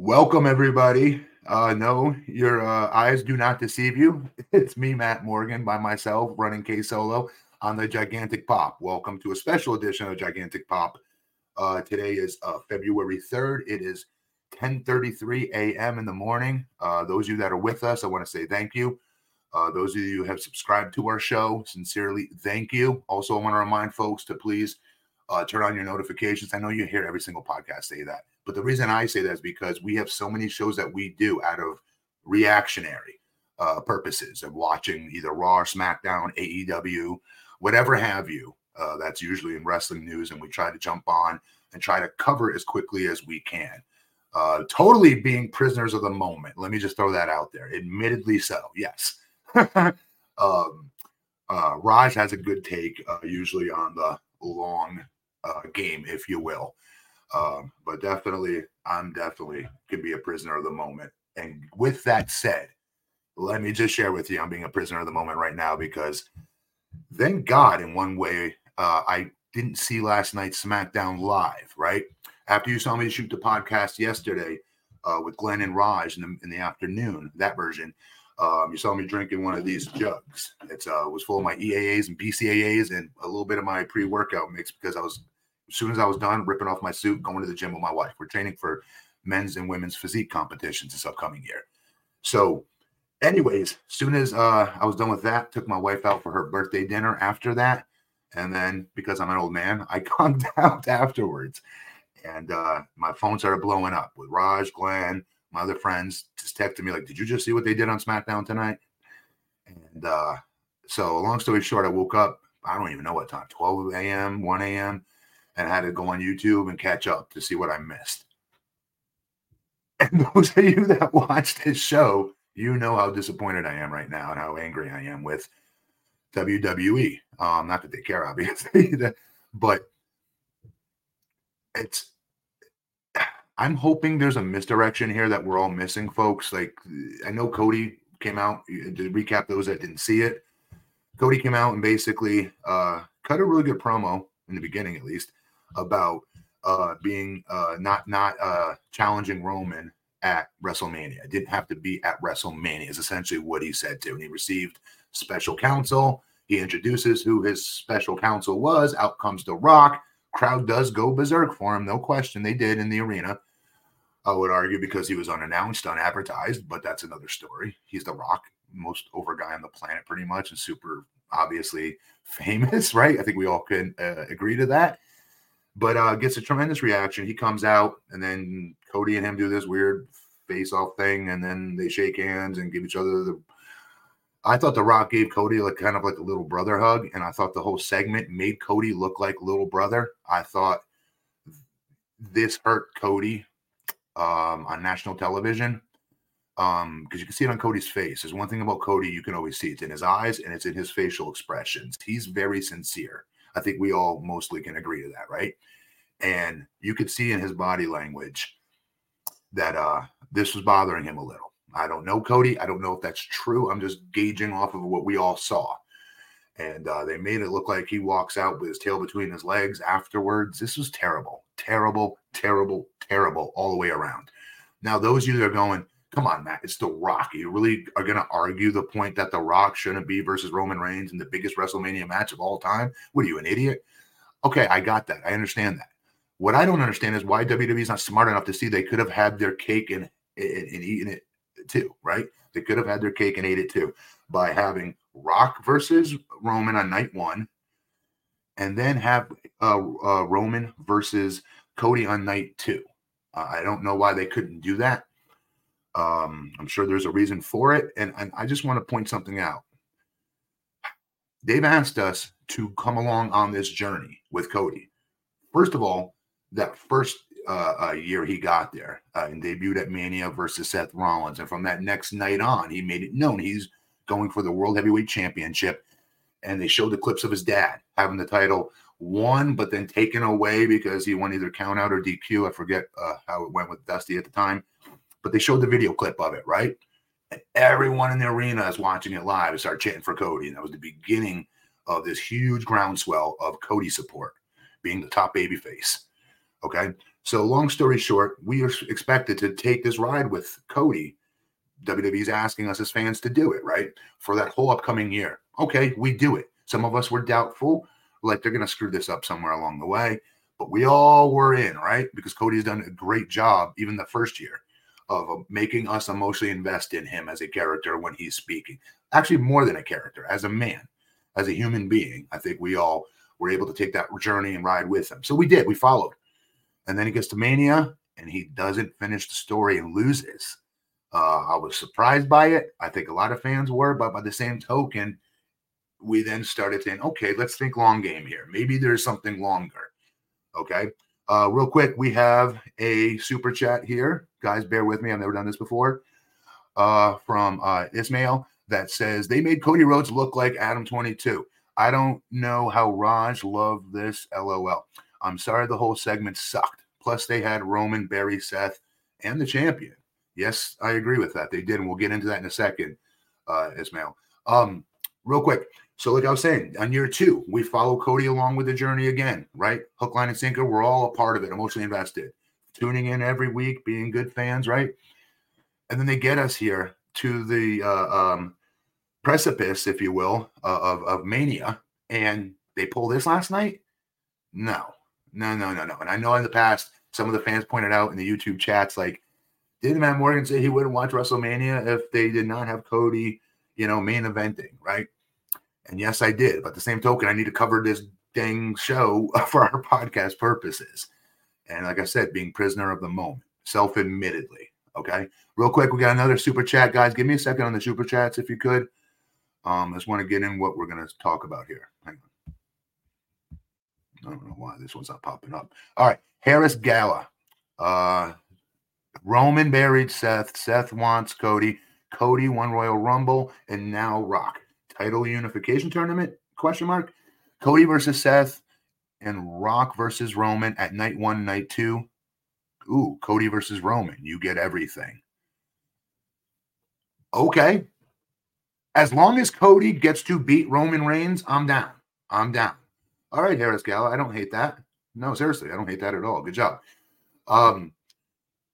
Welcome, everybody. Uh, no, your uh, eyes do not deceive you. It's me, Matt Morgan, by myself, running K Solo on the Gigantic Pop. Welcome to a special edition of Gigantic Pop. Uh, today is uh, February 3rd. It is 10:33 a.m. in the morning. Uh, those of you that are with us, I want to say thank you. Uh, those of you who have subscribed to our show, sincerely thank you. Also, I want to remind folks to please uh, turn on your notifications. I know you hear every single podcast say that, but the reason I say that is because we have so many shows that we do out of reactionary uh, purposes of watching either Raw or SmackDown, AEW, whatever have you. Uh, that's usually in wrestling news, and we try to jump on and try to cover as quickly as we can. Uh, totally being prisoners of the moment. Let me just throw that out there. Admittedly, so yes. um, uh, Raj has a good take, uh, usually on the long uh, game, if you will. Um, but definitely, I'm definitely could be a prisoner of the moment. And with that said, let me just share with you, I'm being a prisoner of the moment right now because thank God, in one way, uh, I didn't see last night's SmackDown live, right? After you saw me shoot the podcast yesterday uh, with Glenn and Raj in the, in the afternoon, that version, um, you saw me drinking one of these jugs. It uh, was full of my EAAs and BCAAs and a little bit of my pre-workout mix because I was, soon as I was done ripping off my suit, going to the gym with my wife. We're training for men's and women's physique competitions this upcoming year. So, anyways, soon as uh, I was done with that, took my wife out for her birthday dinner after that, and then because I'm an old man, I calmed out afterwards, and uh, my phone started blowing up with Raj, Glenn, my other friends just texted me like, "Did you just see what they did on SmackDown tonight?" And uh, so, long story short, I woke up. I don't even know what time, 12 a.m., 1 a.m., and had to go on YouTube and catch up to see what I missed. And those of you that watch this show, you know how disappointed I am right now and how angry I am with WWE. Um, not that they care, obviously, but it's I'm hoping there's a misdirection here that we're all missing, folks. Like I know Cody came out to recap those that didn't see it. Cody came out and basically uh, cut a really good promo in the beginning, at least, about uh, being uh, not not uh, challenging Roman at WrestleMania. It didn't have to be at WrestleMania. Is essentially what he said to, and he received special counsel. He introduces who his special counsel was. Out comes The Rock. Crowd does go berserk for him, no question. They did in the arena. I would argue because he was unannounced, unadvertised, but that's another story. He's the Rock, most over guy on the planet, pretty much, and super obviously famous, right? I think we all can uh, agree to that. But uh, gets a tremendous reaction. He comes out, and then Cody and him do this weird face-off thing, and then they shake hands and give each other the. I thought The Rock gave Cody like kind of like a little brother hug, and I thought the whole segment made Cody look like little brother. I thought this hurt Cody um, on national television because um, you can see it on Cody's face. There's one thing about Cody you can always see it's in his eyes and it's in his facial expressions. He's very sincere. I think we all mostly can agree to that, right? And you could see in his body language that uh, this was bothering him a little. I don't know Cody. I don't know if that's true. I'm just gauging off of what we all saw. And uh, they made it look like he walks out with his tail between his legs afterwards. This was terrible, terrible, terrible, terrible all the way around. Now, those of you that are going, come on, Matt, it's The Rock. You really are going to argue the point that The Rock shouldn't be versus Roman Reigns in the biggest WrestleMania match of all time? What are you, an idiot? Okay, I got that. I understand that. What I don't understand is why WWE is not smart enough to see they could have had their cake and, and, and eaten it too, right? They could have had their cake and ate it too by having Rock versus Roman on night one, and then have uh, uh, Roman versus Cody on night two. Uh, I don't know why they couldn't do that. Um, I'm sure there's a reason for it. And, and I just want to point something out. They've asked us to come along on this journey with Cody. First of all, that first uh, uh, year he got there uh, and debuted at Mania versus Seth Rollins. And from that next night on, he made it known he's going for the World Heavyweight Championship. And they showed the clips of his dad having the title won, but then taken away because he won either count out or DQ. I forget uh, how it went with Dusty at the time, but they showed the video clip of it, right? And everyone in the arena is watching it live and start chanting for Cody. And that was the beginning of this huge groundswell of Cody support, being the top baby face. Okay. So, long story short, we are expected to take this ride with Cody. WWE's asking us as fans to do it, right? For that whole upcoming year. Okay, we do it. Some of us were doubtful, like they're going to screw this up somewhere along the way, but we all were in, right? Because Cody's done a great job, even the first year, of uh, making us emotionally invest in him as a character when he's speaking. Actually, more than a character, as a man, as a human being. I think we all were able to take that journey and ride with him. So we did, we followed. And then he gets to Mania and he doesn't finish the story and loses. Uh, I was surprised by it. I think a lot of fans were, but by the same token, we then started saying, okay, let's think long game here. Maybe there's something longer. Okay. Uh, real quick, we have a super chat here. Guys, bear with me. I've never done this before. Uh, from uh, Ismail that says they made Cody Rhodes look like Adam 22. I don't know how Raj loved this. LOL. I'm sorry the whole segment sucked. Plus, they had Roman, Barry, Seth, and the champion. Yes, I agree with that. They did, and we'll get into that in a second, uh, Ismail. Um, real quick. So, like I was saying, on year two, we follow Cody along with the journey again, right? Hook, line, and sinker. We're all a part of it, emotionally invested, tuning in every week, being good fans, right? And then they get us here to the uh, um, precipice, if you will, uh, of, of mania, and they pull this last night. No, no, no, no, no. And I know in the past, some of the fans pointed out in the YouTube chats, like, didn't Matt Morgan say he wouldn't watch WrestleMania if they did not have Cody, you know, main eventing, right? And yes, I did. But the same token, I need to cover this dang show for our podcast purposes. And like I said, being prisoner of the moment, self admittedly. Okay. Real quick, we got another super chat, guys. Give me a second on the super chats if you could. Um, I just want to get in what we're going to talk about here. Hang on. I don't know why this one's not popping up. All right. Harris Gala. Uh, Roman buried Seth. Seth wants Cody. Cody won Royal Rumble and now Rock. Title unification tournament? Question mark. Cody versus Seth and Rock versus Roman at night one, night two. Ooh, Cody versus Roman. You get everything. Okay. As long as Cody gets to beat Roman Reigns, I'm down. I'm down. All right, Harris Gala. I don't hate that. No, seriously, I don't hate that at all. Good job. Um,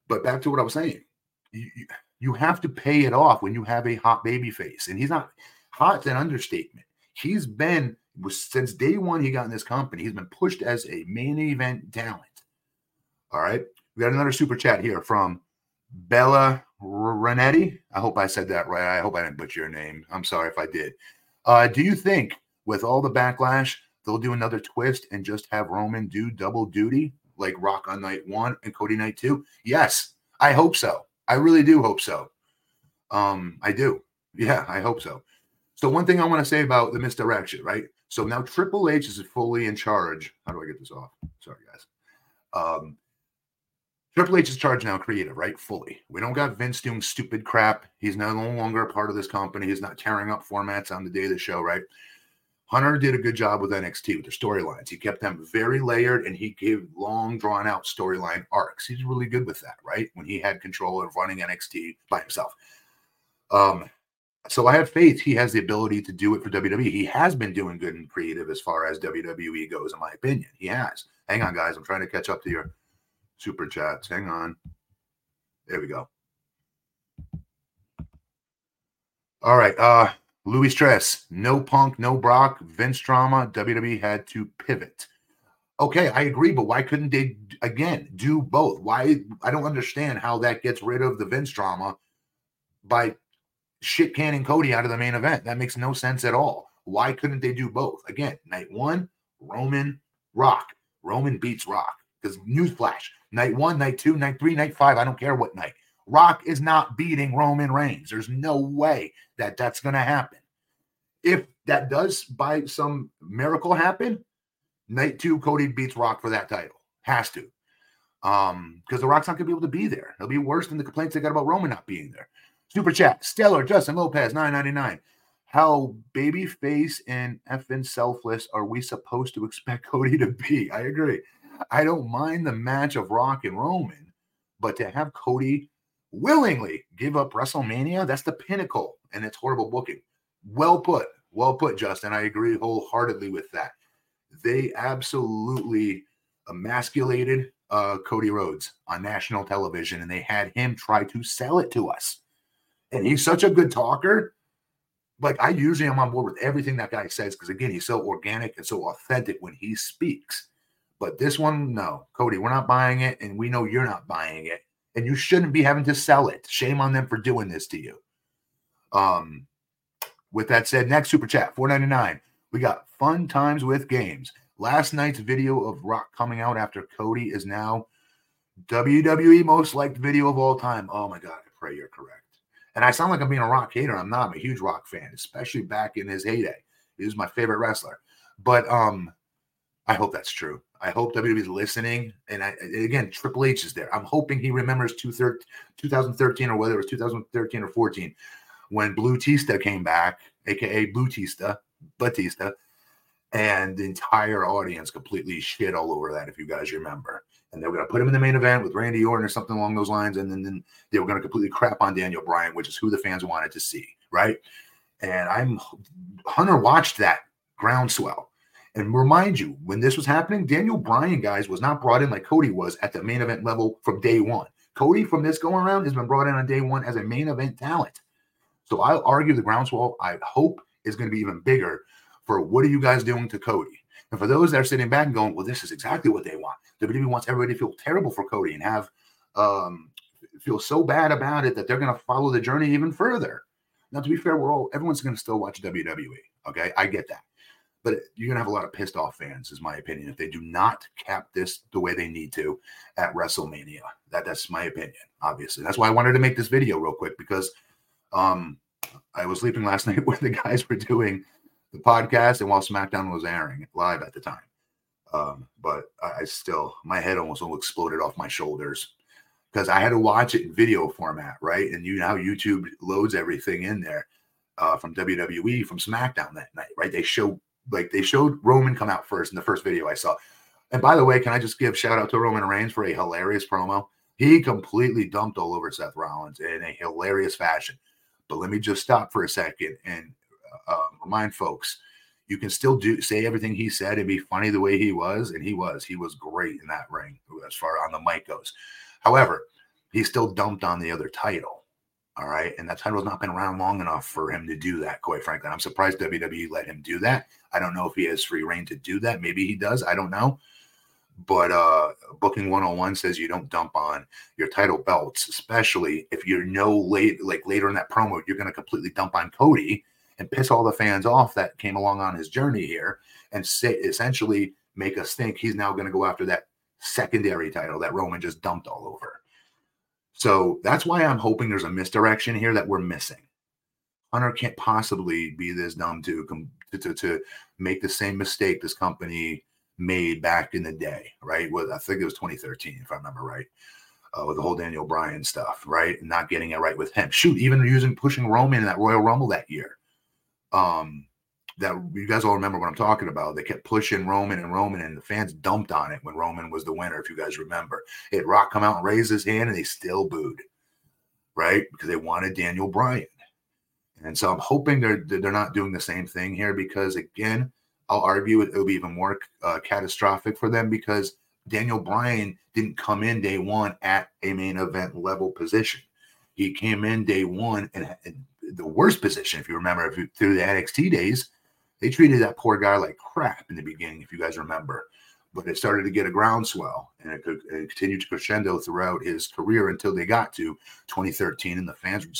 but back to what I was saying. You, you have to pay it off when you have a hot baby face. And he's not hot's an understatement. He's been since day one he got in this company, he's been pushed as a main event talent. All right. We got another super chat here from Bella Renetti. I hope I said that right. I hope I didn't butcher your name. I'm sorry if I did. Uh, do you think with all the backlash, they'll do another twist and just have Roman do double duty like Rock on night one and Cody night two? Yes, I hope so. I really do hope so. Um, I do. Yeah, I hope so. So one thing I want to say about the misdirection, right? So now Triple H is fully in charge. How do I get this off? Sorry, guys. Um, Triple H is charged now, creative, right? Fully. We don't got Vince doing stupid crap. He's no longer a part of this company. He's not tearing up formats on the day of the show, right? Hunter did a good job with NXT with their storylines. He kept them very layered and he gave long, drawn out storyline arcs. He's really good with that, right? When he had control of running NXT by himself. Um, so I have faith he has the ability to do it for WWE. He has been doing good and creative as far as WWE goes, in my opinion. He has. Hang on, guys. I'm trying to catch up to your super chats. Hang on. There we go. All right. Uh Louis Stress, no punk, no Brock, Vince drama. WWE had to pivot. Okay, I agree, but why couldn't they again do both? Why I don't understand how that gets rid of the Vince drama by shit canning Cody out of the main event. That makes no sense at all. Why couldn't they do both? Again, night one, Roman, Rock. Roman beats Rock. Because newsflash, night one, night two, night three, night five, I don't care what night. Rock is not beating Roman Reigns. There's no way that that's going to happen. If that does by some miracle happen, night two, Cody beats Rock for that title. Has to. Um, because The Rock's not going to be able to be there. It'll be worse than the complaints they got about Roman not being there. Super chat, Stellar, Justin Lopez, 999. How babyface and effing selfless are we supposed to expect Cody to be? I agree. I don't mind the match of Rock and Roman, but to have Cody willingly give up WrestleMania, that's the pinnacle, and it's horrible booking. Well put. Well put, Justin. I agree wholeheartedly with that. They absolutely emasculated uh, Cody Rhodes on national television, and they had him try to sell it to us. And he's such a good talker. Like I usually am on board with everything that guy says because again, he's so organic and so authentic when he speaks. But this one, no, Cody, we're not buying it, and we know you're not buying it, and you shouldn't be having to sell it. Shame on them for doing this to you. Um, with that said, next super chat, 499. We got fun times with games. Last night's video of Rock coming out after Cody is now WWE most liked video of all time. Oh my God, I pray you're correct. And I sound like I'm being a Rock hater. I'm not. I'm a huge Rock fan, especially back in his heyday. He was my favorite wrestler. But um, I hope that's true. I hope WWE is listening. And I, again, Triple H is there. I'm hoping he remembers 2013 or whether it was 2013 or 14 when Blue Tista came back, aka Blue Tista, Batista, and the entire audience completely shit all over that, if you guys remember. And they were going to put him in the main event with Randy Orton or something along those lines. And then, then they were going to completely crap on Daniel Bryan, which is who the fans wanted to see, right? And I'm Hunter watched that groundswell. And remind you, when this was happening, Daniel Bryan, guys, was not brought in like Cody was at the main event level from day one. Cody, from this going around, has been brought in on day one as a main event talent. So I'll argue the groundswell, I hope, is going to be even bigger for what are you guys doing to Cody? And for those that are sitting back and going, well, this is exactly what they want. WWE wants everybody to feel terrible for Cody and have um, feel so bad about it that they're going to follow the journey even further. Now, to be fair, we're all everyone's going to still watch WWE. Okay, I get that, but you're going to have a lot of pissed off fans, is my opinion, if they do not cap this the way they need to at WrestleMania. That that's my opinion. Obviously, that's why I wanted to make this video real quick because um, I was sleeping last night when the guys were doing the podcast and while SmackDown was airing live at the time. Um, but I still, my head almost exploded off my shoulders because I had to watch it in video format, right? And you know how YouTube loads everything in there uh, from WWE, from SmackDown that night, right? They showed like they showed Roman come out first in the first video I saw. And by the way, can I just give shout out to Roman Reigns for a hilarious promo? He completely dumped all over Seth Rollins in a hilarious fashion. But let me just stop for a second and uh, remind folks you can still do say everything he said and be funny the way he was, and he was. He was great in that ring as far on the mic goes. However, he still dumped on the other title. All right. And that title's not been around long enough for him to do that, quite frankly. I'm surprised WWE let him do that. I don't know if he has free reign to do that. Maybe he does. I don't know. But uh Booking 101 says you don't dump on your title belts, especially if you're no late like later in that promo, you're gonna completely dump on Cody and piss all the fans off that came along on his journey here and say essentially make us think he's now going to go after that secondary title that Roman just dumped all over. So that's why I'm hoping there's a misdirection here that we're missing. Hunter can't possibly be this dumb to, to, to make the same mistake this company made back in the day, right? With I think it was 2013, if I remember right, uh, with the whole Daniel Bryan stuff, right? Not getting it right with him. Shoot, even using pushing Roman in that Royal Rumble that year, um, that you guys all remember what I'm talking about. They kept pushing Roman and Roman, and the fans dumped on it when Roman was the winner. If you guys remember, it Rock come out and raise his hand, and they still booed, right? Because they wanted Daniel Bryan. And so I'm hoping they're they're not doing the same thing here because again, I'll argue it, will be even more uh, catastrophic for them because Daniel Bryan didn't come in day one at a main event level position. He came in day one and, and the worst position, if you remember, if you, through the NXT days, they treated that poor guy like crap in the beginning, if you guys remember. But it started to get a groundswell, and it, could, it continued to crescendo throughout his career until they got to 2013, and the fans were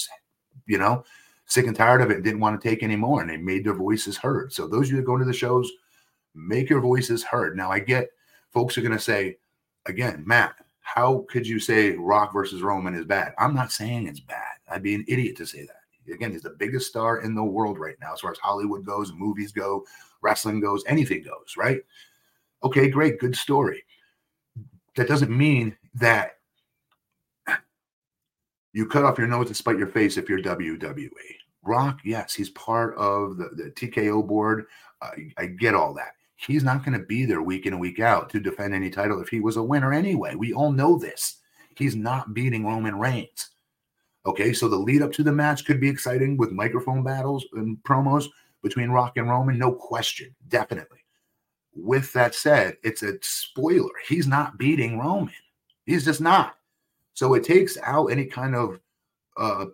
you know, sick and tired of it and didn't want to take anymore, and they made their voices heard. So those of you that go to the shows, make your voices heard. Now I get folks are going to say, again, Matt, how could you say Rock versus Roman is bad? I'm not saying it's bad. I'd be an idiot to say that. Again, he's the biggest star in the world right now, as far as Hollywood goes, movies go, wrestling goes, anything goes, right? Okay, great, good story. That doesn't mean that you cut off your nose to spite your face if you're WWE. Rock, yes, he's part of the, the TKO board. Uh, I get all that. He's not going to be there week in and week out to defend any title if he was a winner anyway. We all know this. He's not beating Roman Reigns. Okay, so the lead up to the match could be exciting with microphone battles and promos between Rock and Roman, no question, definitely. With that said, it's a spoiler. He's not beating Roman. He's just not. So it takes out any kind of uh,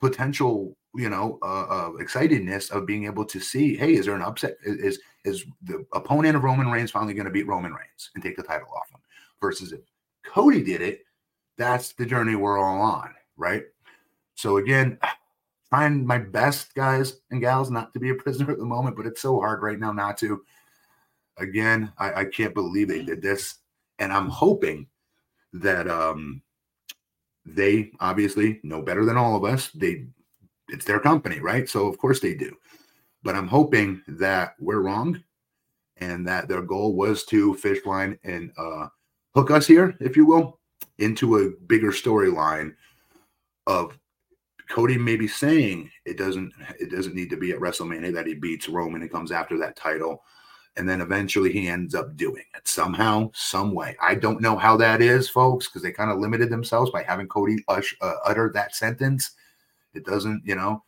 potential, you know, uh, uh, excitedness of being able to see, hey, is there an upset? Is is the opponent of Roman Reigns finally going to beat Roman Reigns and take the title off him? Versus if Cody did it, that's the journey we're all on, right? So again, trying my best, guys and gals, not to be a prisoner at the moment, but it's so hard right now not to. Again, I, I can't believe they did this, and I'm hoping that um they obviously know better than all of us. They it's their company, right? So of course they do. But I'm hoping that we're wrong and that their goal was to fish line and uh hook us here, if you will, into a bigger storyline of Cody may be saying it doesn't it doesn't need to be at WrestleMania that he beats Roman and comes after that title and then eventually he ends up doing it somehow, some way. I don't know how that is, folks, because they kind of limited themselves by having Cody ush, uh, utter that sentence. It doesn't, you know,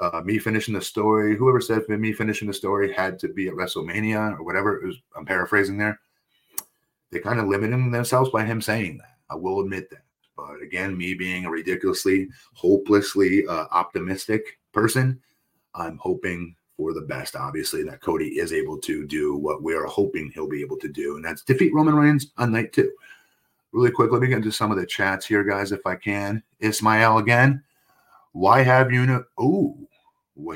uh, me finishing the story. Whoever said me finishing the story had to be at WrestleMania or whatever. It was, I'm paraphrasing there. They kind of limited themselves by him saying that. I will admit that. But again, me being a ridiculously, hopelessly uh, optimistic person, I'm hoping for the best, obviously, that Cody is able to do what we are hoping he'll be able to do, and that's defeat Roman Reigns on night two. Really quick, let me get into some of the chats here, guys, if I can. Ismail again. Why have you? uni? Oh,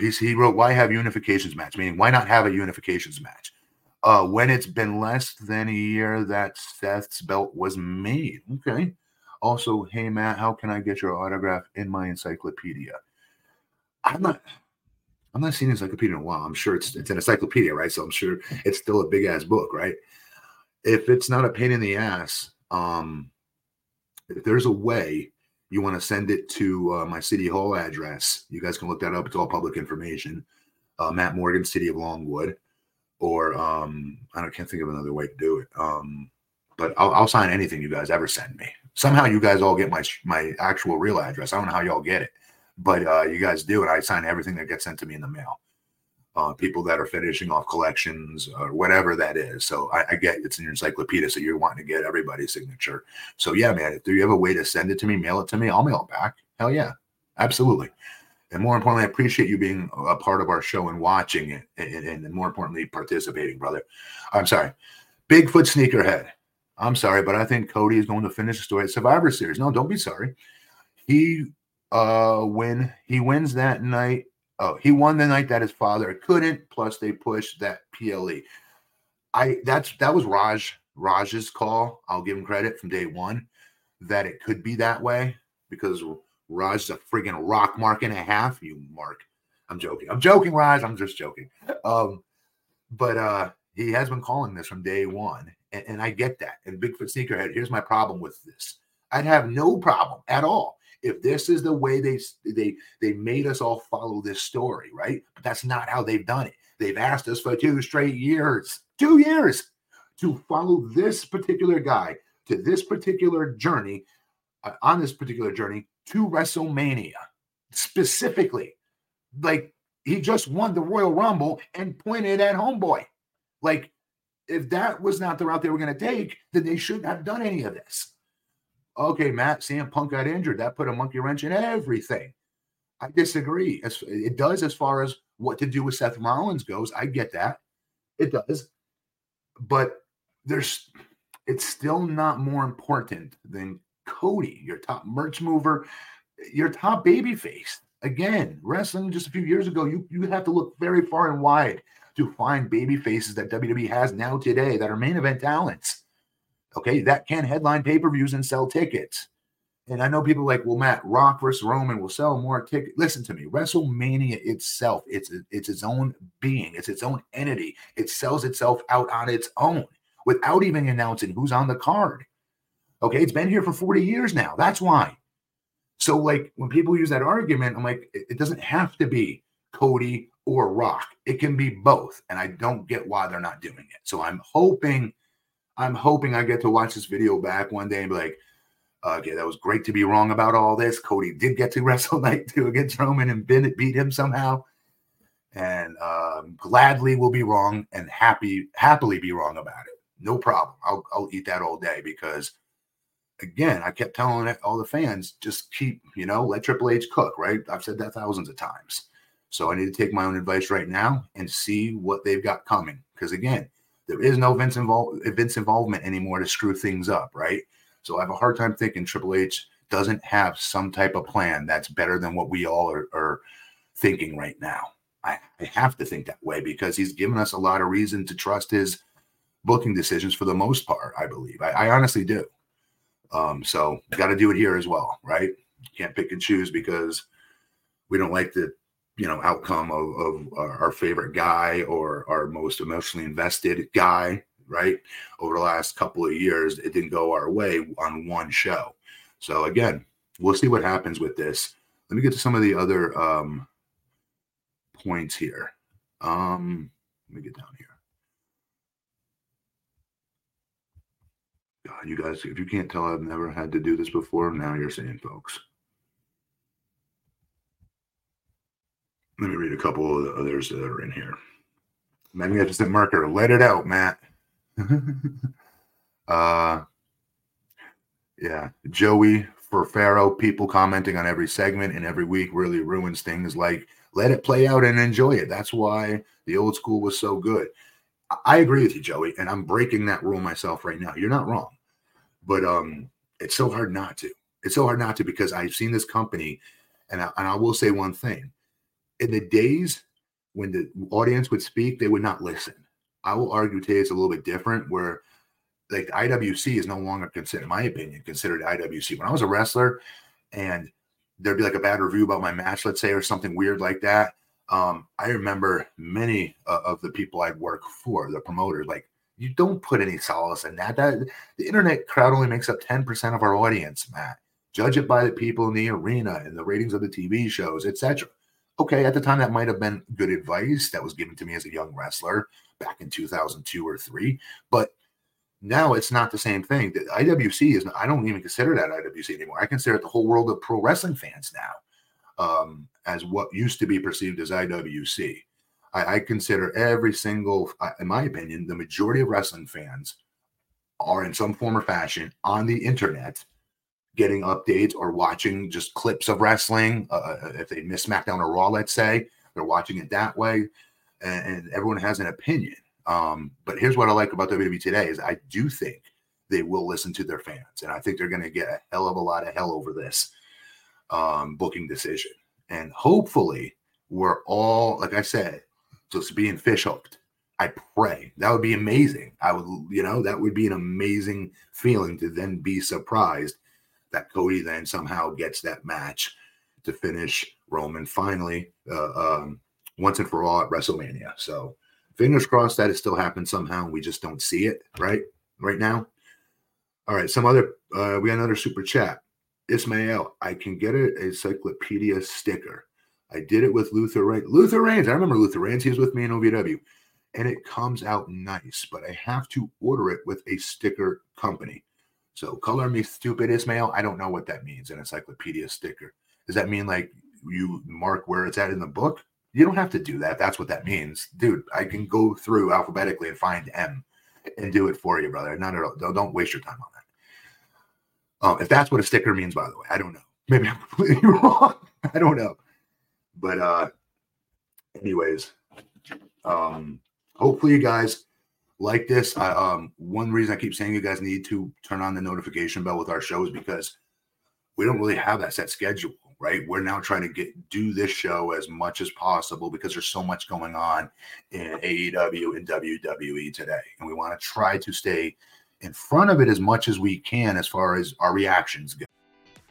he's he wrote why have unifications match? Meaning why not have a unifications match? Uh, when it's been less than a year that Seth's belt was made. Okay. Also, hey Matt, how can I get your autograph in my encyclopedia? I'm not I'm not seeing encyclopedia in a while. I'm sure it's it's an encyclopedia, right? So I'm sure it's still a big ass book, right? If it's not a pain in the ass, um, if there's a way you want to send it to uh, my city hall address, you guys can look that up. It's all public information. Uh, Matt Morgan, City of Longwood, or um, I don't can't think of another way to do it. Um, but I'll, I'll sign anything you guys ever send me. Somehow you guys all get my my actual real address. I don't know how y'all get it but uh, you guys do, and I sign everything that gets sent to me in the mail. Uh, people that are finishing off collections or whatever that is. So I, I, get it's in your encyclopedia, so you're wanting to get everybody's signature. So yeah, man, if you have a way to send it to me, mail it to me, I'll mail it back. Hell yeah, absolutely. And more importantly, I appreciate you being a part of our show and watching it, and, and more importantly, participating, brother. I'm sorry, Bigfoot sneakerhead. I'm sorry, but I think Cody is going to finish the story at Survivor Series. No, don't be sorry. He uh when he wins that night. Oh, he won the night that his father couldn't. Plus, they pushed that PLE. I that's that was Raj Raj's call. I'll give him credit from day one that it could be that way because Raj's a friggin' rock mark and a half. You mark. I'm joking. I'm joking, Raj. I'm just joking. Um, but uh he has been calling this from day one, and, and I get that. And Bigfoot Sneakerhead, here's my problem with this. I'd have no problem at all if this is the way they they they made us all follow this story, right? But that's not how they've done it. They've asked us for two straight years, two years, to follow this particular guy to this particular journey, uh, on this particular journey to WrestleMania specifically. Like he just won the Royal Rumble and pointed at Homeboy. Like if that was not the route they were going to take, then they shouldn't have done any of this. Okay, Matt, CM Punk got injured. That put a monkey wrench in everything. I disagree. As it does as far as what to do with Seth Rollins goes. I get that. It does. But there's it's still not more important than Cody, your top merch mover, your top baby face. Again, wrestling just a few years ago, you, you have to look very far and wide to find baby faces that WWE has now today that are main event talents. Okay, that can headline pay per views and sell tickets. And I know people like, well, Matt, Rock versus Roman will sell more tickets. Listen to me, WrestleMania itself, it's it's its own being, it's its own entity. It sells itself out on its own without even announcing who's on the card. Okay, it's been here for 40 years now. That's why. So, like, when people use that argument, I'm like, it, it doesn't have to be Cody or Rock. It can be both. And I don't get why they're not doing it. So I'm hoping, I'm hoping I get to watch this video back one day and be like, okay, that was great to be wrong about all this. Cody did get to wrestle night two against Roman and Bennett beat him somehow. And um, gladly will be wrong and happy, happily be wrong about it. No problem. I'll, I'll eat that all day because again, I kept telling all the fans, just keep, you know, let Triple H cook, right? I've said that thousands of times. So I need to take my own advice right now and see what they've got coming. Because again, there is no Vince, Vince involvement anymore to screw things up, right? So I have a hard time thinking Triple H doesn't have some type of plan that's better than what we all are, are thinking right now. I, I have to think that way because he's given us a lot of reason to trust his booking decisions for the most part, I believe. I, I honestly do. Um, so got to do it here as well, right? Can't pick and choose because we don't like the you know outcome of, of our favorite guy or our most emotionally invested guy, right? Over the last couple of years, it didn't go our way on one show. So again, we'll see what happens with this. Let me get to some of the other um, points here. Um, let me get down here. God, you guys, if you can't tell, I've never had to do this before. Now you're seeing, folks. Let me read a couple of the others that are in here. Magnificent marker, let it out, Matt. uh, yeah, Joey for Pharaoh. People commenting on every segment and every week really ruins things. Like, let it play out and enjoy it. That's why the old school was so good. I agree with you, Joey, and I'm breaking that rule myself right now. You're not wrong, but um, it's so hard not to. It's so hard not to because I've seen this company, and I, and I will say one thing: in the days when the audience would speak, they would not listen. I will argue today it's a little bit different, where like the IWC is no longer considered, in my opinion, considered IWC. When I was a wrestler, and there'd be like a bad review about my match, let's say, or something weird like that um, I remember many uh, of the people I'd work for, the promoters, like you don't put any solace in that. That the internet crowd only makes up 10% of our audience, Matt. Judge it by the people in the arena and the ratings of the TV shows, etc. Okay, at the time that might have been good advice that was given to me as a young wrestler back in 2002 or 3, but now it's not the same thing. The IWC is I don't even consider that IWC anymore. I consider it the whole world of pro wrestling fans now um, as what used to be perceived as IWC. I, I consider every single, in my opinion, the majority of wrestling fans are in some form or fashion on the internet getting updates or watching just clips of wrestling. Uh, uh if they miss SmackDown or Raw, let's say, they're watching it that way. And, and everyone has an opinion. Um, but here's what I like about WWE today is I do think they will listen to their fans. And I think they're going to get a hell of a lot of hell over this um, booking decision. And hopefully, we're all, like I said, just being fish hooked. I pray that would be amazing. I would, you know, that would be an amazing feeling to then be surprised that Cody then somehow gets that match to finish Roman finally, uh, um, once and for all at WrestleMania. So fingers crossed that it still happens somehow. We just don't see it right right now. All right, some other uh, we got another super chat. Ismail, I can get an encyclopedia sticker. I did it with Luther Reigns. Luther Reigns, I remember Luther Reigns. He was with me in OVW. And it comes out nice, but I have to order it with a sticker company. So color me stupid, Ismail. I don't know what that means, an encyclopedia sticker. Does that mean like you mark where it's at in the book? You don't have to do that. That's what that means. Dude, I can go through alphabetically and find M and do it for you, brother. Not at all. Don't, waste your time on that. Um, if that's what a sticker means, by the way, I don't know. Maybe I'm completely wrong. I don't know. But uh anyways, um hopefully you guys like this. I, um one reason I keep saying you guys need to turn on the notification bell with our shows because we don't really have that set schedule, right? We're now trying to get do this show as much as possible because there's so much going on in AEW and WWE today. And we want to try to stay in front of it as much as we can as far as our reactions go.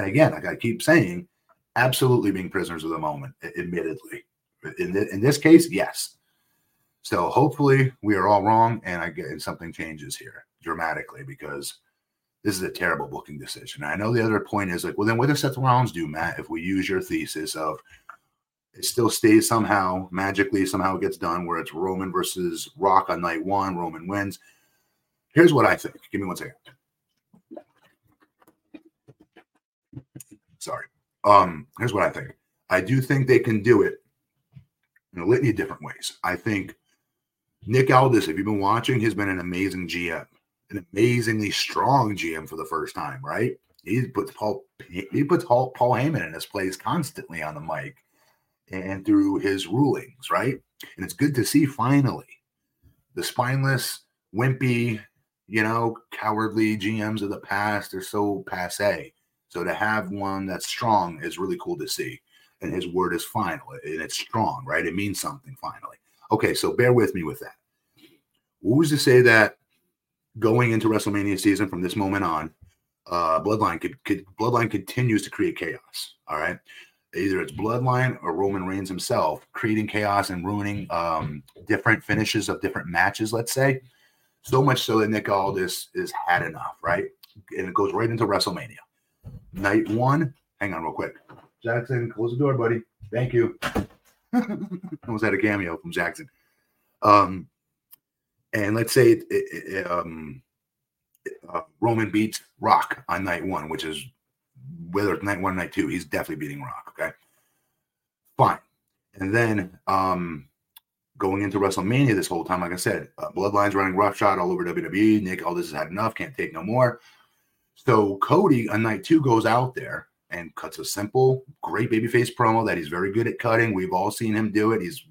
And again, like I keep saying, absolutely being prisoners of the moment, admittedly. In, thi- in this case, yes. So hopefully we are all wrong and I get and something changes here dramatically because this is a terrible booking decision. I know the other point is like, well, then what does Seth Rollins do, Matt, if we use your thesis of it still stays somehow magically, somehow it gets done where it's Roman versus Rock on night one, Roman wins. Here's what I think. Give me one second. Sorry. Um, here's what I think. I do think they can do it in a litany of different ways. I think Nick Aldis, if you've been watching, has been an amazing GM, an amazingly strong GM for the first time, right? He puts Paul he puts Paul, Paul Heyman in his place constantly on the mic and through his rulings, right? And it's good to see finally the spineless, wimpy, you know, cowardly GMs of the past are so passe. So to have one that's strong is really cool to see. And his word is final and it's strong, right? It means something finally. Okay, so bear with me with that. Who's to say that going into WrestleMania season from this moment on, uh, Bloodline could, could Bloodline continues to create chaos. All right. Either it's Bloodline or Roman Reigns himself creating chaos and ruining um, different finishes of different matches, let's say. So much so that Nick Aldis is had enough, right? And it goes right into WrestleMania. Night one, hang on real quick. Jackson, close the door, buddy. Thank you. Almost had a cameo from Jackson. Um, and let's say it, it, it, um, uh, Roman beats Rock on night one, which is whether it's night one, or night two, he's definitely beating Rock. Okay, fine. And then um, going into WrestleMania this whole time, like I said, uh, Bloodline's running roughshod all over WWE. Nick Aldis has had enough, can't take no more. So Cody on night two goes out there and cuts a simple, great babyface promo that he's very good at cutting. We've all seen him do it. He's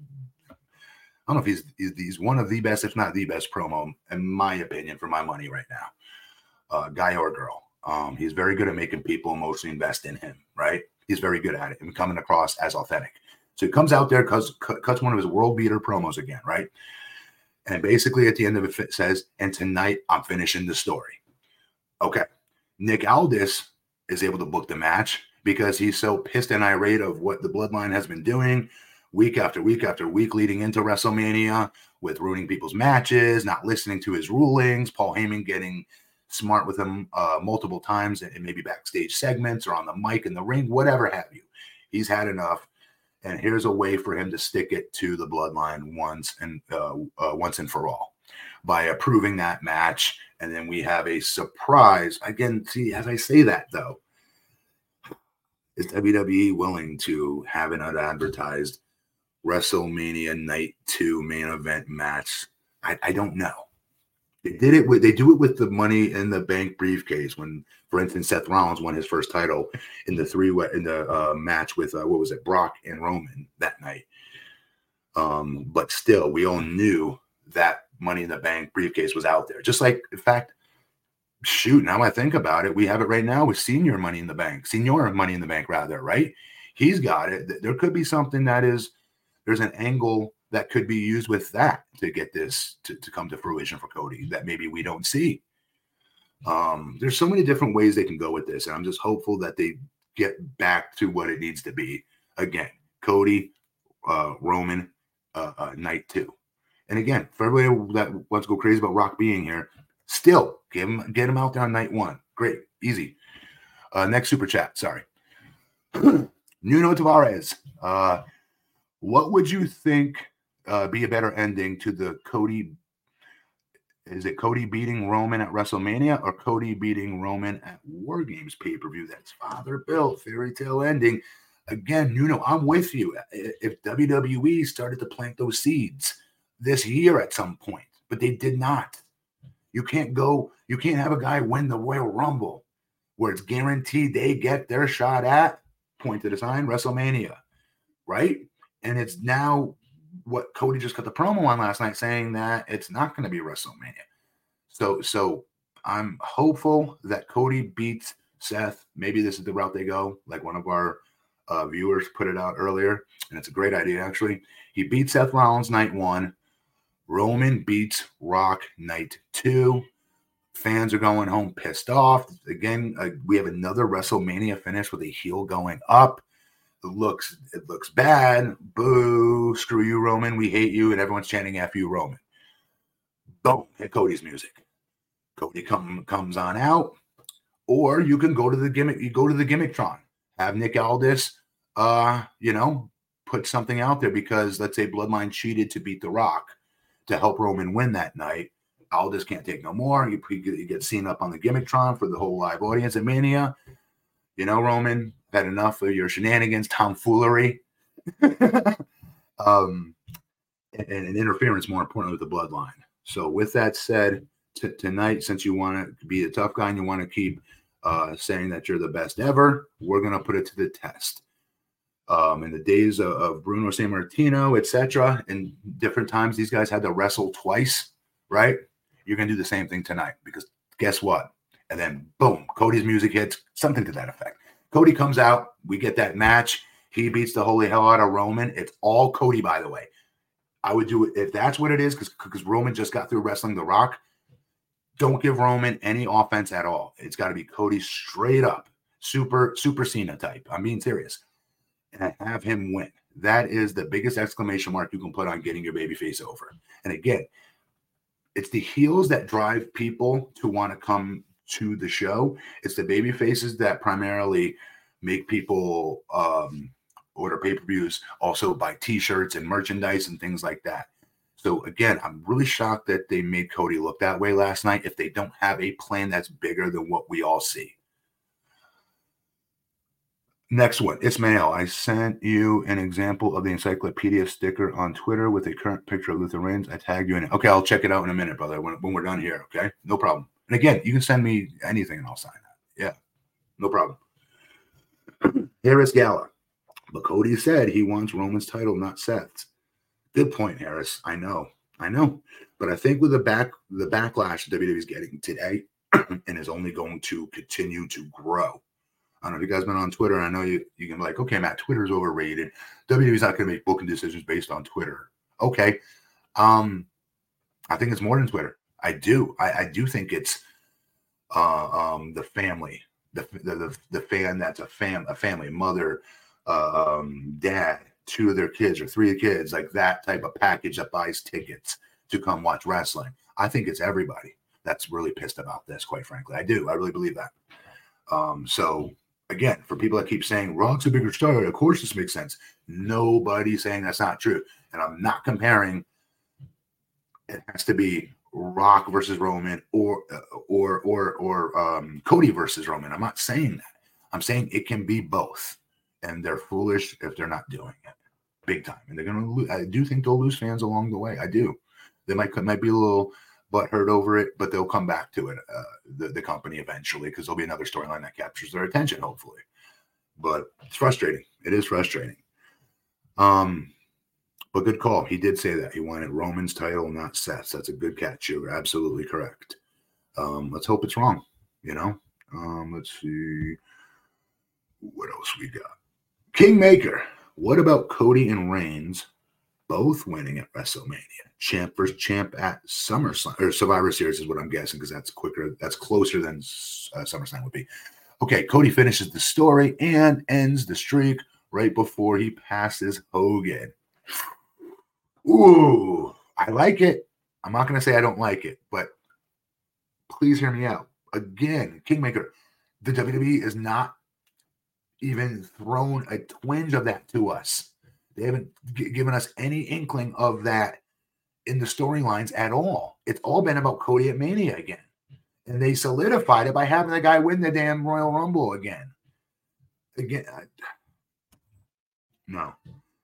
I don't know if he's, he's one of the best, if not the best promo, in my opinion, for my money right now. Uh, guy or girl. Um, he's very good at making people emotionally invest in him, right? He's very good at it and coming across as authentic. So he comes out there, cuts, cuts one of his world beater promos again, right? And basically at the end of it says, and tonight I'm finishing the story. Okay. Nick Aldis is able to book the match because he's so pissed and irate of what the bloodline has been doing week after week after week leading into WrestleMania with ruining people's matches, not listening to his rulings, Paul Heyman getting smart with him uh, multiple times and maybe backstage segments or on the mic in the ring, whatever have you. He's had enough. And here's a way for him to stick it to the bloodline once and uh, uh, once and for all by approving that match. And then we have a surprise. Again, see, as I say that though, is WWE willing to have an unadvertised WrestleMania Night Two main event match? I, I don't know. They did it with they do it with the money in the bank briefcase when, for instance, Seth Rollins won his first title in the three in the uh, match with uh, what was it, Brock and Roman that night. Um, but still, we all knew that money in the bank briefcase was out there. Just like, in fact, shoot, now I think about it, we have it right now with Señor money in the bank, Señor money in the bank, rather, right? He's got it. There could be something that is there's an angle that could be used with that to get this to, to come to fruition for Cody that maybe we don't see. Um, there's so many different ways they can go with this, and I'm just hopeful that they get back to what it needs to be. Again, Cody, uh, Roman, uh, uh, night two, and again for everybody that wants to go crazy about Rock being here, still give him get him out there on night one. Great, easy. Uh, next super chat. Sorry, Nuno Tavares. Uh, what would you think uh, be a better ending to the Cody Is it Cody beating Roman at WrestleMania or Cody beating Roman at War Games pay per view? That's father Bill fairy tale ending. Again, Nuno, I'm with you. If WWE started to plant those seeds this year at some point, but they did not. You can't go, you can't have a guy win the Royal Rumble where it's guaranteed they get their shot at point to the sign WrestleMania, right? And it's now what Cody just got the promo on last night saying that it's not going to be WrestleMania. So, so I'm hopeful that Cody beats Seth. Maybe this is the route they go, like one of our uh, viewers put it out earlier, and it's a great idea actually. He beats Seth Rollins night one. Roman beats Rock night two. Fans are going home pissed off. Again, uh, we have another WrestleMania finish with a heel going up. It looks it looks bad. Boo! Screw you, Roman. We hate you, and everyone's chanting "F you, Roman." Boom! Hit Cody's music. Cody come comes on out, or you can go to the gimmick. You go to the gimmicktron. Have Nick Aldis, uh, you know, put something out there because let's say Bloodline cheated to beat The Rock to help Roman win that night. Aldis can't take no more. You, you get seen up on the gimmicktron for the whole live audience at Mania. You know, Roman, had enough of your shenanigans, tomfoolery, um, and, and, interference, more importantly, with the bloodline. So, with that said, t- tonight, since you want to be a tough guy and you want to keep uh, saying that you're the best ever, we're going to put it to the test. Um, in the days of, of Bruno Sammartino, etc., in different times, these guys had to wrestle twice, right? You're going to do the same thing tonight because guess what? And then boom, Cody's music hits, something to that effect. Cody comes out. We get that match. He beats the holy hell out of Roman. It's all Cody, by the way. I would do it if that's what it is, because because Roman just got through wrestling The Rock. Don't give Roman any offense at all. It's got to be Cody straight up, super super Cena type. I'm being serious, and have him win. That is the biggest exclamation mark you can put on getting your babyface over. And again, it's the heels that drive people to want to come to the show. It's the baby faces that primarily make people um, order pay per views, also buy t shirts and merchandise and things like that. So again, I'm really shocked that they made Cody look that way last night if they don't have a plan that's bigger than what we all see. Next one, it's mail. I sent you an example of the encyclopedia sticker on Twitter with a current picture of Luther Reigns. I tagged you in it. Okay, I'll check it out in a minute, brother, when, when we're done here. Okay, no problem. And again, you can send me anything and I'll sign that. Yeah, no problem. Harris Gala. But Cody said he wants Roman's title, not Seth's. Good point, Harris. I know. I know. But I think with the back the backlash WWE is getting today and is only going to continue to grow. I don't know if you guys been on Twitter. and I know you you can be like, okay, Matt, Twitter's overrated. WWE's not going to make booking decisions based on Twitter. Okay. Um, I think it's more than Twitter. I do. I, I do think it's uh, um, the family, the, the the fan that's a fam a family, mother, uh, um, dad, two of their kids or three kids, like that type of package that buys tickets to come watch wrestling. I think it's everybody that's really pissed about this. Quite frankly, I do. I really believe that. Um, so again, for people that keep saying Rock's a bigger star, of course this makes sense. Nobody's saying that's not true, and I'm not comparing. It has to be Rock versus Roman or uh, or or or um, Cody versus Roman. I'm not saying that. I'm saying it can be both, and they're foolish if they're not doing it big time. And they're gonna. Lose. I do think they'll lose fans along the way. I do. They might might be a little butthurt over it, but they'll come back to it. Uh, the the company eventually because there'll be another storyline that captures their attention. Hopefully, but it's frustrating. It is frustrating. Um, but good call. He did say that he wanted Roman's title, not Seth's. That's a good catch. You're absolutely correct. Um, let's hope it's wrong. You know. Um, let's see what else we got. Kingmaker. What about Cody and Reigns both winning at WrestleMania? Champ versus champ at SummerSlam or Survivor Series is what I'm guessing because that's quicker. That's closer than uh, SummerSlam would be. Okay, Cody finishes the story and ends the streak right before he passes Hogan. Ooh, I like it. I'm not going to say I don't like it, but please hear me out. Again, Kingmaker, the WWE is not even thrown a twinge of that to us. They haven't g- given us any inkling of that in the storylines at all. It's all been about Cody at Mania again. And they solidified it by having the guy win the damn Royal Rumble again. Again, I, no.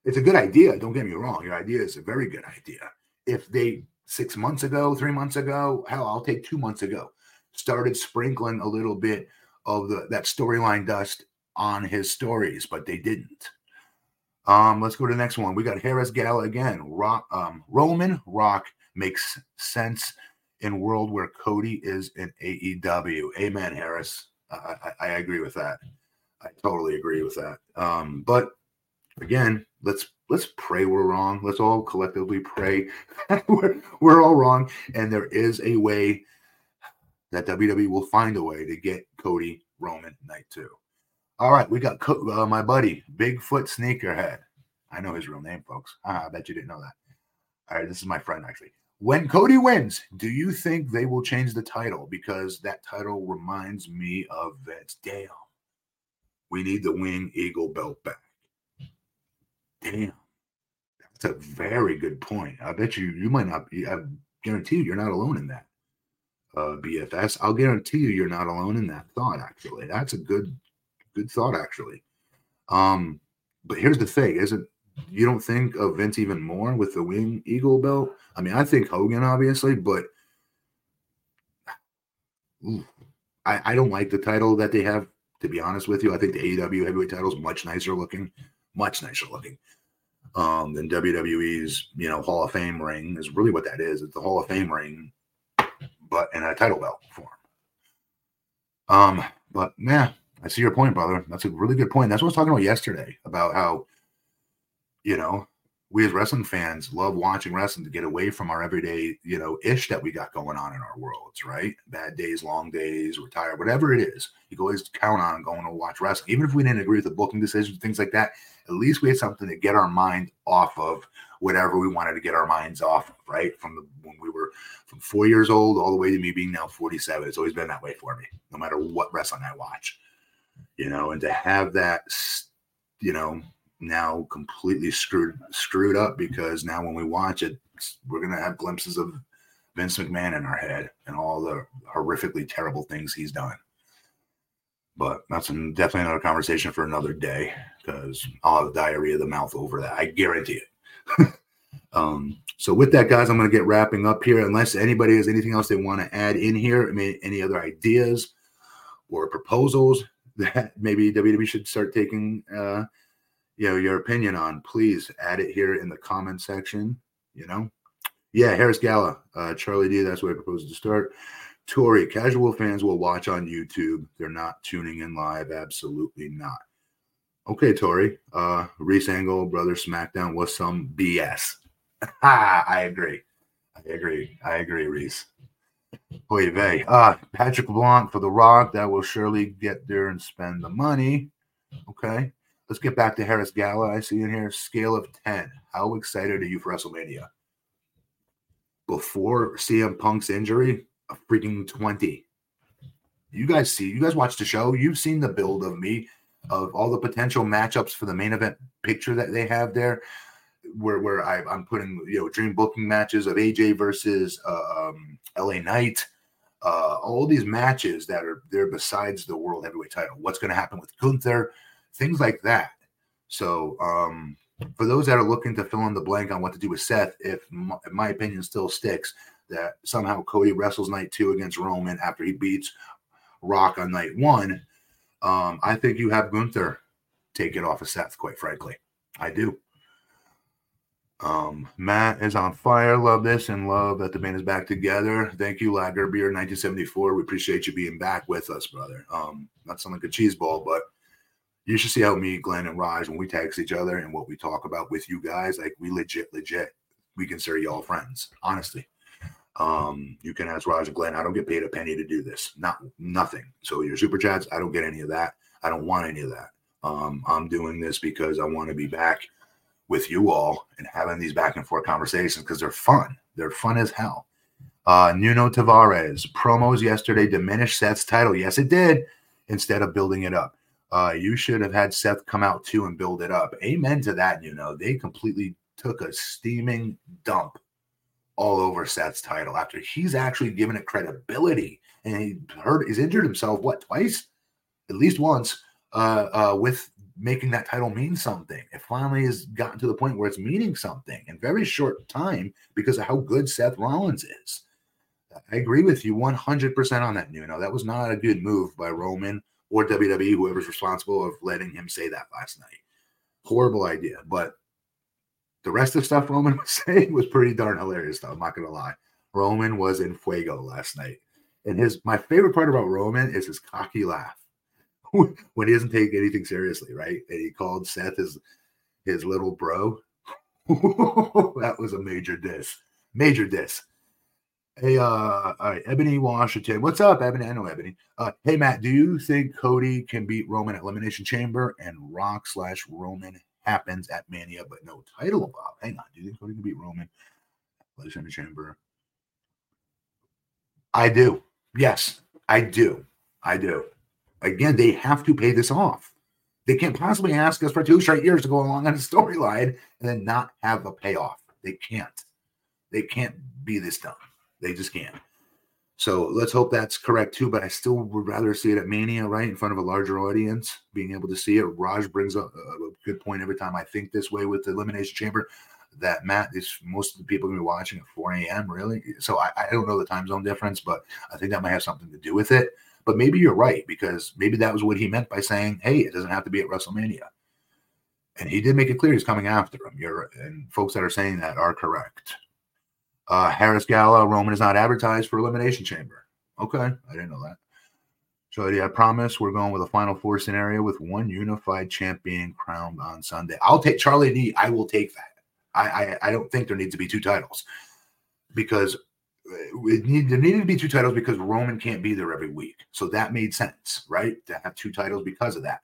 It's a good idea. Don't get me wrong. Your idea is a very good idea. If they six months ago, three months ago, hell, I'll take two months ago, started sprinkling a little bit of the that storyline dust on his stories, but they didn't. Um, let's go to the next one. We got Harris Gala again. Rock, um, Roman Rock makes sense in world where Cody is in AEW. Amen, Harris. I, I, I agree with that. I totally agree with that. Um, but again, let's let's pray we're wrong. Let's all collectively pray we're, we're all wrong, and there is a way that WWE will find a way to get Cody Roman night two. All right, we got uh, my buddy Bigfoot Sneakerhead. I know his real name, folks. Ah, I bet you didn't know that. All right, this is my friend actually. When Cody wins, do you think they will change the title? Because that title reminds me of Vince. Damn, we need the Wing Eagle belt back. Damn, that's a very good point. I bet you you might not be. I guarantee you, you're not alone in that. Uh, BFS, I'll guarantee you, you're not alone in that thought. Actually, that's a good, good thought. Actually, um, but here's the thing: isn't you don't think of Vince even more with the Wing Eagle belt? I mean, I think Hogan, obviously, but ooh, I, I don't like the title that they have. To be honest with you, I think the AEW heavyweight title is much nicer looking, much nicer looking um, than WWE's, you know, Hall of Fame ring is really what that is. It's the Hall of Fame ring, but in a title belt form. Um, but yeah, I see your point, brother. That's a really good point. That's what I was talking about yesterday about how, you know, we as wrestling fans love watching wrestling to get away from our everyday, you know, ish that we got going on in our worlds, right? Bad days, long days, retired, whatever it is. You can always count on going to watch wrestling. Even if we didn't agree with the booking decisions, things like that, at least we had something to get our mind off of whatever we wanted to get our minds off of, right? From the when we were from four years old all the way to me being now 47. It's always been that way for me, no matter what wrestling I watch. You know, and to have that, you know, now completely screwed screwed up because now when we watch it, we're gonna have glimpses of Vince McMahon in our head and all the horrifically terrible things he's done. But that's definitely another conversation for another day because I'll have diarrhea of the mouth over that. I guarantee it. um, so with that, guys, I'm going to get wrapping up here. Unless anybody has anything else they want to add in here, I mean, any other ideas or proposals that maybe WWE should start taking uh, you know your opinion on. Please add it here in the comment section you know? Yeah harris gala uh charlie d that's what i propose to start. Tori casual fans will watch on youtube. They're not tuning in live. Absolutely not. Okay tori uh reese angle brother smackdown was some bs i agree. I agree. I agree reese Oy vey. Uh, Patrick LeBlanc for The Rock. That will surely get there and spend the money. Okay. Let's get back to Harris Gala. I see in here scale of 10. How excited are you for WrestleMania? Before CM Punk's injury, a freaking 20. You guys see, you guys watch the show. You've seen the build of me, of all the potential matchups for the main event picture that they have there, where where I, am putting you know dream booking matches of AJ versus uh, um, LA Knight, uh, all these matches that are there besides the world heavyweight title. What's going to happen with Gunther? things like that. So, um, for those that are looking to fill in the blank on what to do with Seth, if my, if my opinion still sticks that somehow Cody wrestles night two against Roman after he beats Rock on night one, um, I think you have Gunther take it off of Seth, quite frankly. I do. Um, Matt is on fire. Love this and love that the band is back together. Thank you, Lager Beer 1974. We appreciate you being back with us, brother. Um, not sound like a cheese ball, but you should see how me, Glenn, and Raj, when we text each other and what we talk about with you guys, like we legit, legit, we consider y'all friends, honestly. Um, you can ask Raj and Glenn, I don't get paid a penny to do this. Not nothing. So your super chats, I don't get any of that. I don't want any of that. Um, I'm doing this because I want to be back with you all and having these back and forth conversations because they're fun. They're fun as hell. Uh, Nuno Tavares promos yesterday diminished Seth's title. Yes, it did. Instead of building it up. Uh, you should have had Seth come out too and build it up. Amen to that. You know, they completely took a steaming dump all over Seth's title after he's actually given it credibility and he hurt, he's injured himself, what, twice? At least once, uh, uh, with making that title mean something. It finally has gotten to the point where it's meaning something in very short time because of how good Seth Rollins is. I agree with you 100% on that, Nuno. That was not a good move by Roman or WWE, whoever's responsible of letting him say that last night. Horrible idea. But the rest of stuff Roman was saying was pretty darn hilarious, though. I'm not gonna lie. Roman was in fuego last night. And his my favorite part about Roman is his cocky laugh. when he doesn't take anything seriously, right? And he called Seth his his little bro. that was a major diss. Major diss. Hey, uh, all right, Ebony Washington. What's up, Ebony? I know Ebony. Uh, hey, Matt, do you think Cody can beat Roman at Elimination Chamber and Rock slash Roman happens at Mania, but no title about? Hang on, do you think Cody can beat Roman? Elimination Chamber. I do. Yes, I do. I do. Again, they have to pay this off. They can't possibly ask us for two straight years to go along on a storyline and then not have a payoff. They can't. They can't be this dumb. They just can't. So let's hope that's correct too. But I still would rather see it at Mania, right, in front of a larger audience, being able to see it. Raj brings up a good point every time I think this way with the Elimination Chamber. That Matt is most of the people gonna be watching at 4 a.m. Really, so I, I don't know the time zone difference, but I think that might have something to do with it. But maybe you're right because maybe that was what he meant by saying, "Hey, it doesn't have to be at WrestleMania." And he did make it clear he's coming after him. You're and folks that are saying that are correct. Uh, Harris Gala, Roman is not advertised for Elimination Chamber. Okay, I didn't know that. So yeah, I promise we're going with a Final Four scenario with one unified champion crowned on Sunday. I'll take Charlie D. I will take that. I I, I don't think there needs to be two titles because Uh, it need, there needed to be two titles because Roman can't be there every week. So that made sense, right? To have two titles because of that.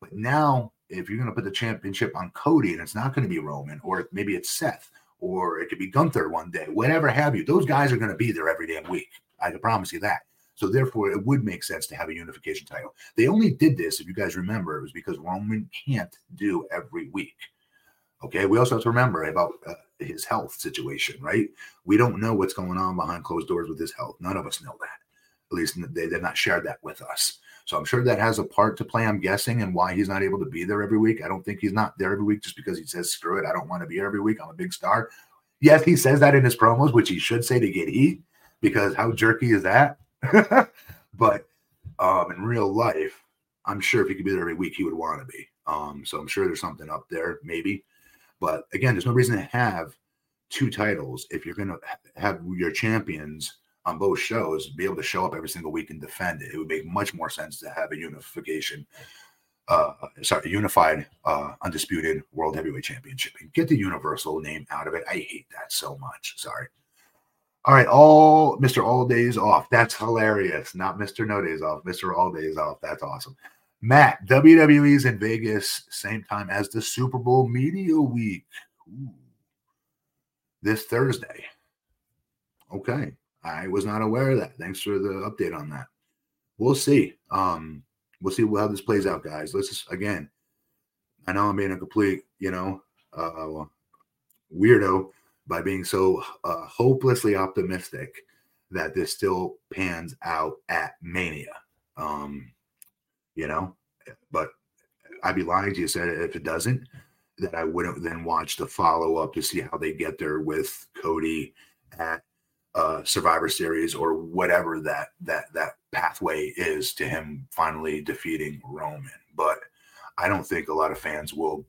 But now, if you're going to put the championship on Cody and it's not going to be Roman, or maybe it's Seth, or it could be Gunther one day, whatever have you. Those guys are going to be there every damn week. I can promise you that. So therefore, it would make sense to have a unification title. They only did this, if you guys remember, it was because Roman can't do every week. Okay. We also have to remember about uh, his health situation, right? We don't know what's going on behind closed doors with his health. None of us know that. At least they did not share that with us. So I'm sure that has a part to play, I'm guessing, and why he's not able to be there every week. I don't think he's not there every week just because he says, screw it, I don't want to be here every week. I'm a big star. Yes, he says that in his promos, which he should say to get heat, because how jerky is that? but um, in real life, I'm sure if he could be there every week, he would want to be. Um, so I'm sure there's something up there, maybe. But again, there's no reason to have two titles if you're going to have your champions on both shows be able to show up every single week and defend it. It would make much more sense to have a unification, uh, sorry, unified, uh, undisputed world heavyweight championship and get the universal name out of it. I hate that so much. Sorry. All right, all Mr. All Days Off. That's hilarious. Not Mr. No Days Off, Mr. All Days Off. That's awesome. Matt, WWE's in Vegas, same time as the Super Bowl Media Week. Ooh. This Thursday. Okay. I was not aware of that. Thanks for the update on that. We'll see. Um, we'll see how this plays out, guys. Let's just again. I know I'm being a complete, you know, uh, weirdo by being so uh, hopelessly optimistic that this still pans out at Mania. Um, you know, but I'd be lying to you said if it doesn't, that I wouldn't then watch the follow up to see how they get there with Cody at uh, Survivor Series or whatever that that that pathway is to him finally defeating Roman. But I don't think a lot of fans will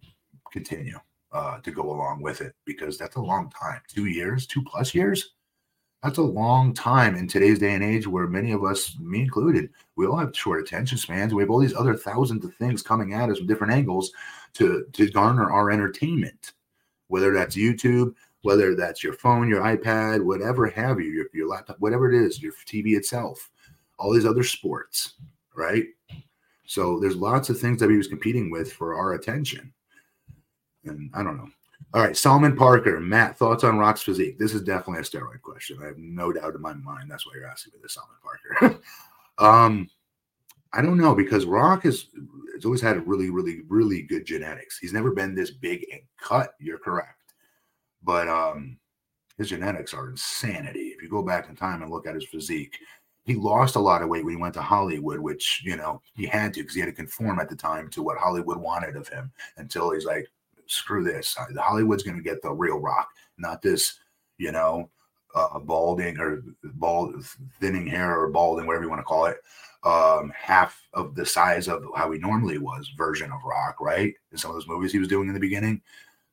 continue uh, to go along with it because that's a long time. Two years, two plus years. That's a long time in today's day and age where many of us, me included, we all have short attention spans. We have all these other thousands of things coming at us from different angles to, to garner our entertainment, whether that's YouTube, whether that's your phone, your iPad, whatever have you, your, your laptop, whatever it is, your TV itself, all these other sports, right? So there's lots of things that he was competing with for our attention. And I don't know. All right, Solomon Parker, Matt, thoughts on Rock's physique? This is definitely a steroid question. I have no doubt in my mind. That's why you're asking me this, Solomon Parker. um, I don't know because Rock has, has always had really, really, really good genetics. He's never been this big and cut. You're correct but um, his genetics are insanity. If you go back in time and look at his physique, he lost a lot of weight when he went to Hollywood, which you know he had to because he had to conform at the time to what Hollywood wanted of him. Until he's like, screw this, Hollywood's going to get the real Rock, not this, you know, uh, balding or bald, thinning hair or balding, whatever you want to call it, um, half of the size of how he normally was version of Rock, right? In some of those movies he was doing in the beginning.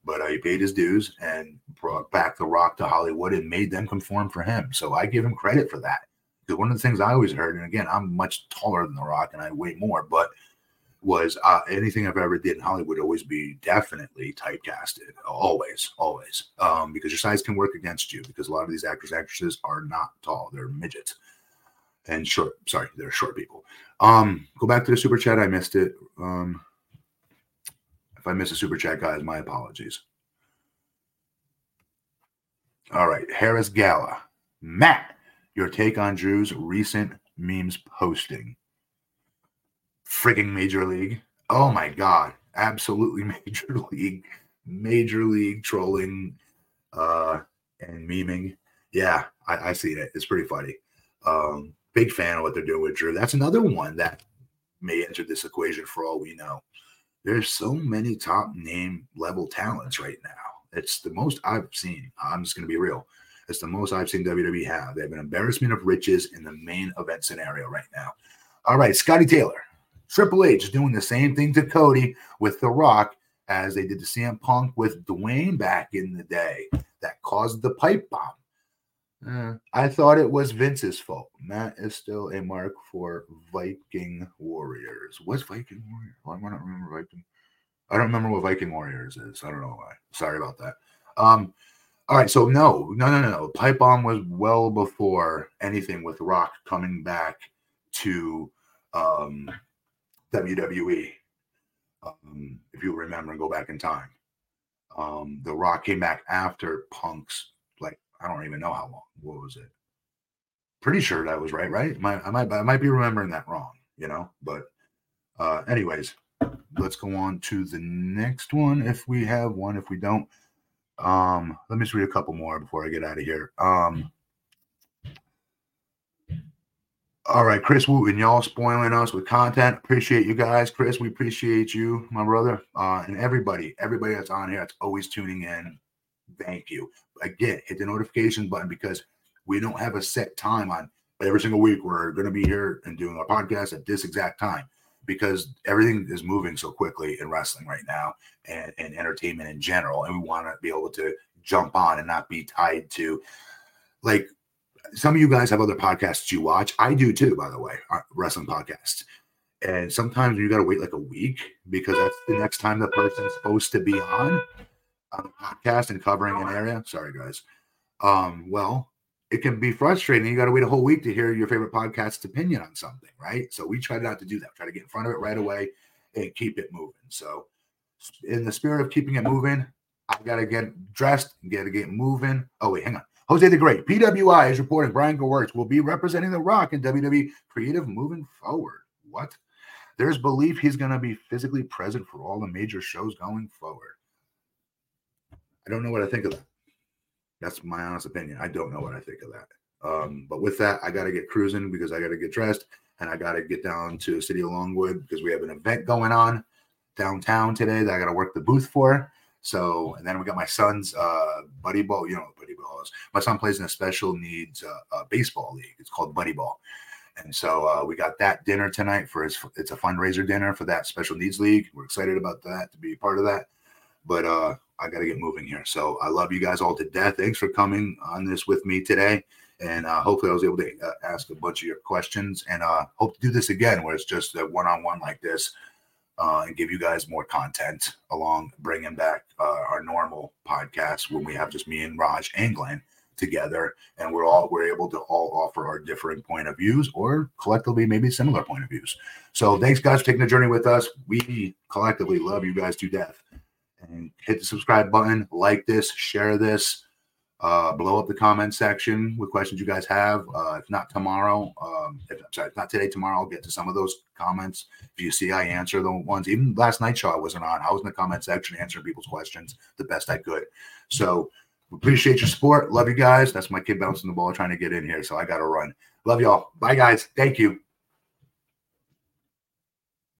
But uh, he paid his dues and brought back the Rock to Hollywood and made them conform for him. So I give him credit for that. Because one of the things I always heard, and again, I'm much taller than The Rock and I weigh more, but was uh, anything I've ever did in Hollywood always be definitely typecasted, always, always, um, because your size can work against you. Because a lot of these actors, actresses are not tall; they're midgets and short. Sorry, they're short people. Um, go back to the super chat. I missed it. Um, if I miss a super chat, guys, my apologies. All right, Harris Gala, Matt, your take on Drew's recent memes posting frigging major league. Oh my god, absolutely major league, major league trolling uh and memeing. Yeah, I, I see it. It's pretty funny. Um, big fan of what they're doing with Drew. That's another one that may enter this equation for all we know. There's so many top name level talents right now. It's the most I've seen. I'm just gonna be real. It's the most I've seen WWE have. They have an embarrassment of riches in the main event scenario right now. All right, Scotty Taylor. Triple H is doing the same thing to Cody with The Rock as they did to CM Punk with Dwayne back in the day that caused the pipe bomb. Uh, I thought it was Vince's fault. Matt is still a mark for Viking Warriors. What's Viking Warriors? Why do I not remember Viking? I don't remember what Viking Warriors is. I don't know why. Sorry about that. Um, all right, so no, no, no, no. Pipe bomb was well before anything with Rock coming back to um WWE. Um, if you remember and go back in time, um, The Rock came back after Punk's like I don't even know how long. What was it? Pretty sure that was right. Right? I might I might be remembering that wrong. You know, but uh, anyways, let's go on to the next one if we have one. If we don't, um, let me just read a couple more before I get out of here. Um, all right, Chris Wooten, y'all spoiling us with content. Appreciate you guys, Chris. We appreciate you, my brother, uh, and everybody, everybody that's on here that's always tuning in. Thank you. Again, hit the notification button because we don't have a set time on every single week. We're going to be here and doing our podcast at this exact time because everything is moving so quickly in wrestling right now and, and entertainment in general. And we want to be able to jump on and not be tied to like some of you guys have other podcasts you watch. I do too, by the way, uh, wrestling podcasts. And sometimes you got to wait like a week because that's the next time the person's supposed to be on on podcast and covering an area. Sorry, guys. Um, well, it can be frustrating. You got to wait a whole week to hear your favorite podcast's opinion on something, right? So we try not to do that. Try to get in front of it right away and keep it moving. So, in the spirit of keeping it moving, I got to get dressed got to get moving. Oh, wait, hang on. Jose the Great, PWI is reporting Brian Gewirtz will be representing The Rock in WWE Creative moving forward. What? There's belief he's going to be physically present for all the major shows going forward. I don't know what I think of that. That's my honest opinion. I don't know what I think of that. Um, but with that, I got to get cruising because I got to get dressed and I got to get down to city of Longwood because we have an event going on downtown today that I got to work the booth for. So, and then we got my son's uh, buddy ball. You know what buddy ball is. My son plays in a special needs uh, uh, baseball league. It's called Buddy Ball. And so uh, we got that dinner tonight for his. It's a fundraiser dinner for that special needs league. We're excited about that to be part of that. But uh, I got to get moving here. So I love you guys all to death. Thanks for coming on this with me today. And uh, hopefully I was able to ask a bunch of your questions. And uh, hope to do this again, where it's just a one-on-one like this uh, and give you guys more content along bringing back uh, our normal podcast when we have just me and Raj and Glenn together. And we're all we're able to all offer our different point of views or collectively maybe similar point of views. So thanks guys for taking the journey with us. We collectively love you guys to death. And hit the subscribe button like this share this uh, blow up the comment section with questions you guys have. Uh, if not tomorrow, um, if, sorry, if not today, tomorrow, I'll get to some of those comments. If you see, I answer the ones. Even last night show I wasn't on. I was in the comment section answering people's questions the best I could. So Appreciate your support. Love you guys. That's my kid bouncing the ball trying to get in here. So I got to run. Love y'all. Bye, guys. Thank you.